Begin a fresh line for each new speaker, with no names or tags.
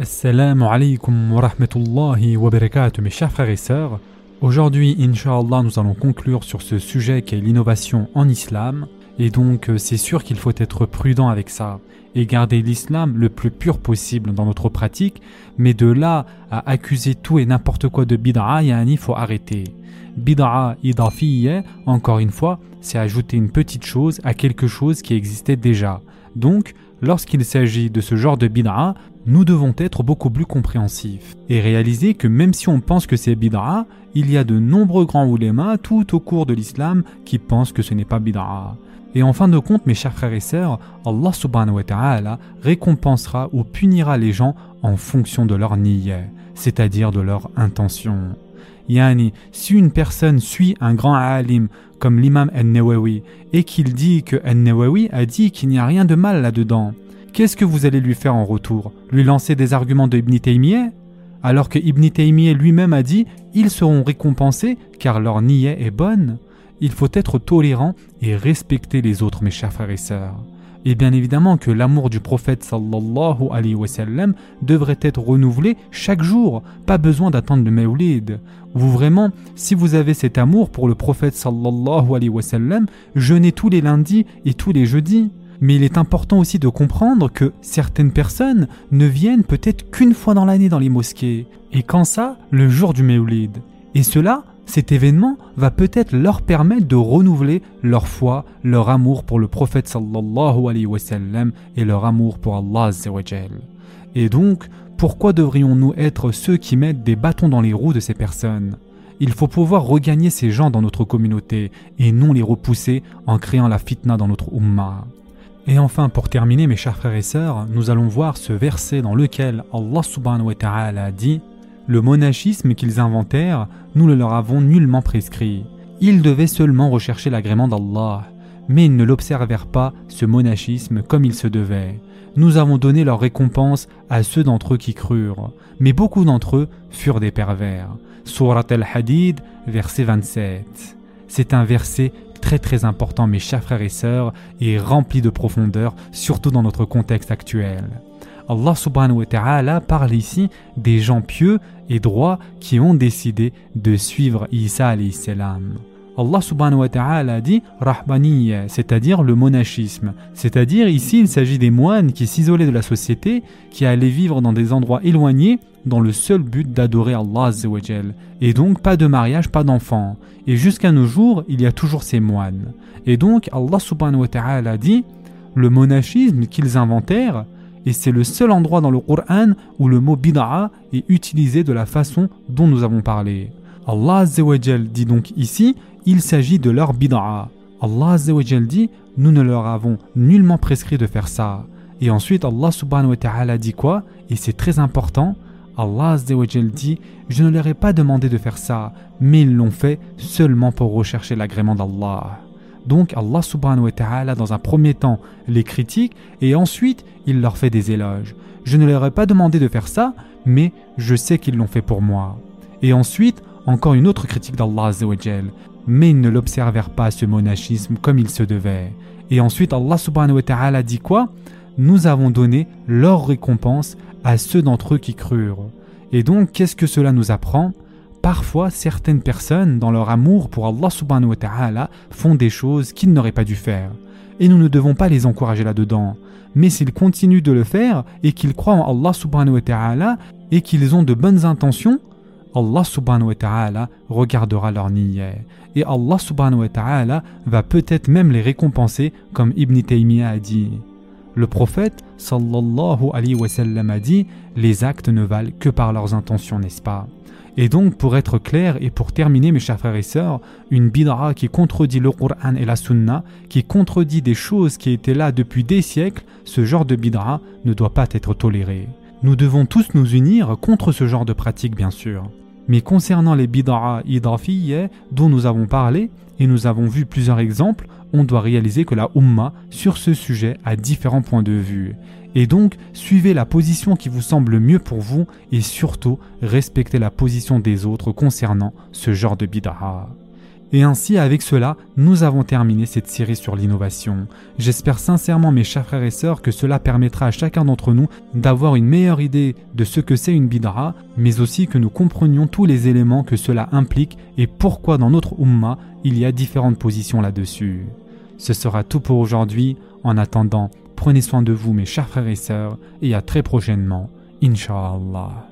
Assalamu alaikum wa rahmatullahi wa mes chers frères et sœurs. Aujourd'hui, Inch'Allah, nous allons conclure sur ce sujet qui est l'innovation en islam. Et donc, euh, c'est sûr qu'il faut être prudent avec ça et garder l'islam le plus pur possible dans notre pratique. Mais de là à accuser tout et n'importe quoi de bid'a, il faut arrêter. Bid'a idafiyya, encore une fois, c'est ajouter une petite chose à quelque chose qui existait déjà. Donc, lorsqu'il s'agit de ce genre de bid'a, nous devons être beaucoup plus compréhensifs et réaliser que même si on pense que c'est bid'a, il y a de nombreux grands oulémas tout au cours de l'islam qui pensent que ce n'est pas bid'a. Et en fin de compte, mes chers frères et sœurs, Allah subhanahu wa ta'ala récompensera ou punira les gens en fonction de leur niyyah, c'est-à-dire de leur intention. Yani, si une personne suit un grand alim comme l'imam al-Nawawi et qu'il dit que al-Nawawi a dit qu'il n'y a rien de mal là-dedans, qu'est-ce que vous allez lui faire en retour? Lui lancer des arguments de Ibn Taymiyyah? Alors que Ibn Taymiyyah lui-même a dit ils seront récompensés car leur niyyah est bonne. Il faut être tolérant et respecter les autres, mes chers frères et sœurs. Et bien évidemment que l'amour du prophète sallallahu alayhi wa sallam devrait être renouvelé chaque jour, pas besoin d'attendre le Mawlid. Vous vraiment, si vous avez cet amour pour le prophète sallallahu alayhi wa sallam, jeûnez tous les lundis et tous les jeudis. Mais il est important aussi de comprendre que certaines personnes ne viennent peut-être qu'une fois dans l'année dans les mosquées. Et quand ça, le jour du Mawlid. Et cela, cet événement va peut-être leur permettre de renouveler leur foi, leur amour pour le prophète sallallahu alayhi wa sallam et leur amour pour Allah Et donc, pourquoi devrions-nous être ceux qui mettent des bâtons dans les roues de ces personnes? Il faut pouvoir regagner ces gens dans notre communauté et non les repousser en créant la fitna dans notre ummah. Et enfin, pour terminer, mes chers frères et sœurs, nous allons voir ce verset dans lequel Allah subhanahu wa ta'ala dit Le monachisme qu'ils inventèrent, nous le leur avons nullement prescrit. Ils devaient seulement rechercher l'agrément d'Allah, mais ils ne l'observèrent pas, ce monachisme, comme il se devait. Nous avons donné leur récompense à ceux d'entre eux qui crurent, mais beaucoup d'entre eux furent des pervers. Surat al-Hadid, verset 27. C'est un verset très très important mes chers frères et sœurs et rempli de profondeur, surtout dans notre contexte actuel. Allah subhanahu wa ta'ala parle ici des gens pieux et droits qui ont décidé de suivre Isa alayhi. Allah subhanahu wa ta'ala dit rahbaniyya, c'est-à-dire le monachisme. C'est-à-dire ici il s'agit des moines qui s'isolaient de la société, qui allaient vivre dans des endroits éloignés dans le seul but d'adorer Allah Et donc pas de mariage, pas d'enfants. Et jusqu'à nos jours, il y a toujours ces moines. Et donc Allah subhanahu wa ta'ala dit le monachisme qu'ils inventèrent, et c'est le seul endroit dans le Coran où le mot bid'a est utilisé de la façon dont nous avons parlé. Allah dit donc ici il s'agit de leur bid'a. Allah dit Nous ne leur avons nullement prescrit de faire ça. Et ensuite, Allah subhanahu wa ta'ala dit quoi? Et c'est très important. Allah dit Je ne leur ai pas demandé de faire ça, mais ils l'ont fait seulement pour rechercher l'agrément d'Allah. Donc Allah subhanahu wa ta'ala dans un premier temps les critique et ensuite il leur fait des éloges. Je ne leur ai pas demandé de faire ça, mais je sais qu'ils l'ont fait pour moi. Et ensuite, encore une autre critique d'Allah mais ils ne l'observèrent pas ce monachisme comme il se devait. Et ensuite Allah subhanahu wa ta'ala dit quoi? Nous avons donné leur récompense à ceux d'entre eux qui crurent. Et donc qu'est-ce que cela nous apprend? Parfois, certaines personnes, dans leur amour pour Allah subhanahu wa ta'ala, font des choses qu'ils n'auraient pas dû faire. Et nous ne devons pas les encourager là-dedans. Mais s'ils continuent de le faire et qu'ils croient en Allah subhanahu wa ta'ala et qu'ils ont de bonnes intentions, Allah subhanahu wa ta'ala regardera leur niyyah. Et Allah subhanahu wa ta'ala va peut-être même les récompenser comme Ibn Taymiyyah a dit. Le prophète sallallahu alayhi wa sallam a dit Les actes ne valent que par leurs intentions, n'est-ce pas? Et donc, pour être clair et pour terminer, mes chers frères et sœurs, une bid'a qui contredit le Qur'an et la Sunna, qui contredit des choses qui étaient là depuis des siècles, ce genre de bid'a ne doit pas être toléré. Nous devons tous nous unir contre ce genre de pratique, bien sûr. Mais concernant les bid'a idafiyya dont nous avons parlé, et nous avons vu plusieurs exemples, on doit réaliser que la Ummah sur ce sujet a différents points de vue. Et donc, suivez la position qui vous semble mieux pour vous et surtout respectez la position des autres concernant ce genre de bid'a. Et ainsi, avec cela, nous avons terminé cette série sur l'innovation. J'espère sincèrement, mes chers frères et sœurs, que cela permettra à chacun d'entre nous d'avoir une meilleure idée de ce que c'est une bidra, mais aussi que nous comprenions tous les éléments que cela implique et pourquoi dans notre umma il y a différentes positions là-dessus. Ce sera tout pour aujourd'hui. En attendant, prenez soin de vous, mes chers frères et sœurs, et à très prochainement, Inch'Allah.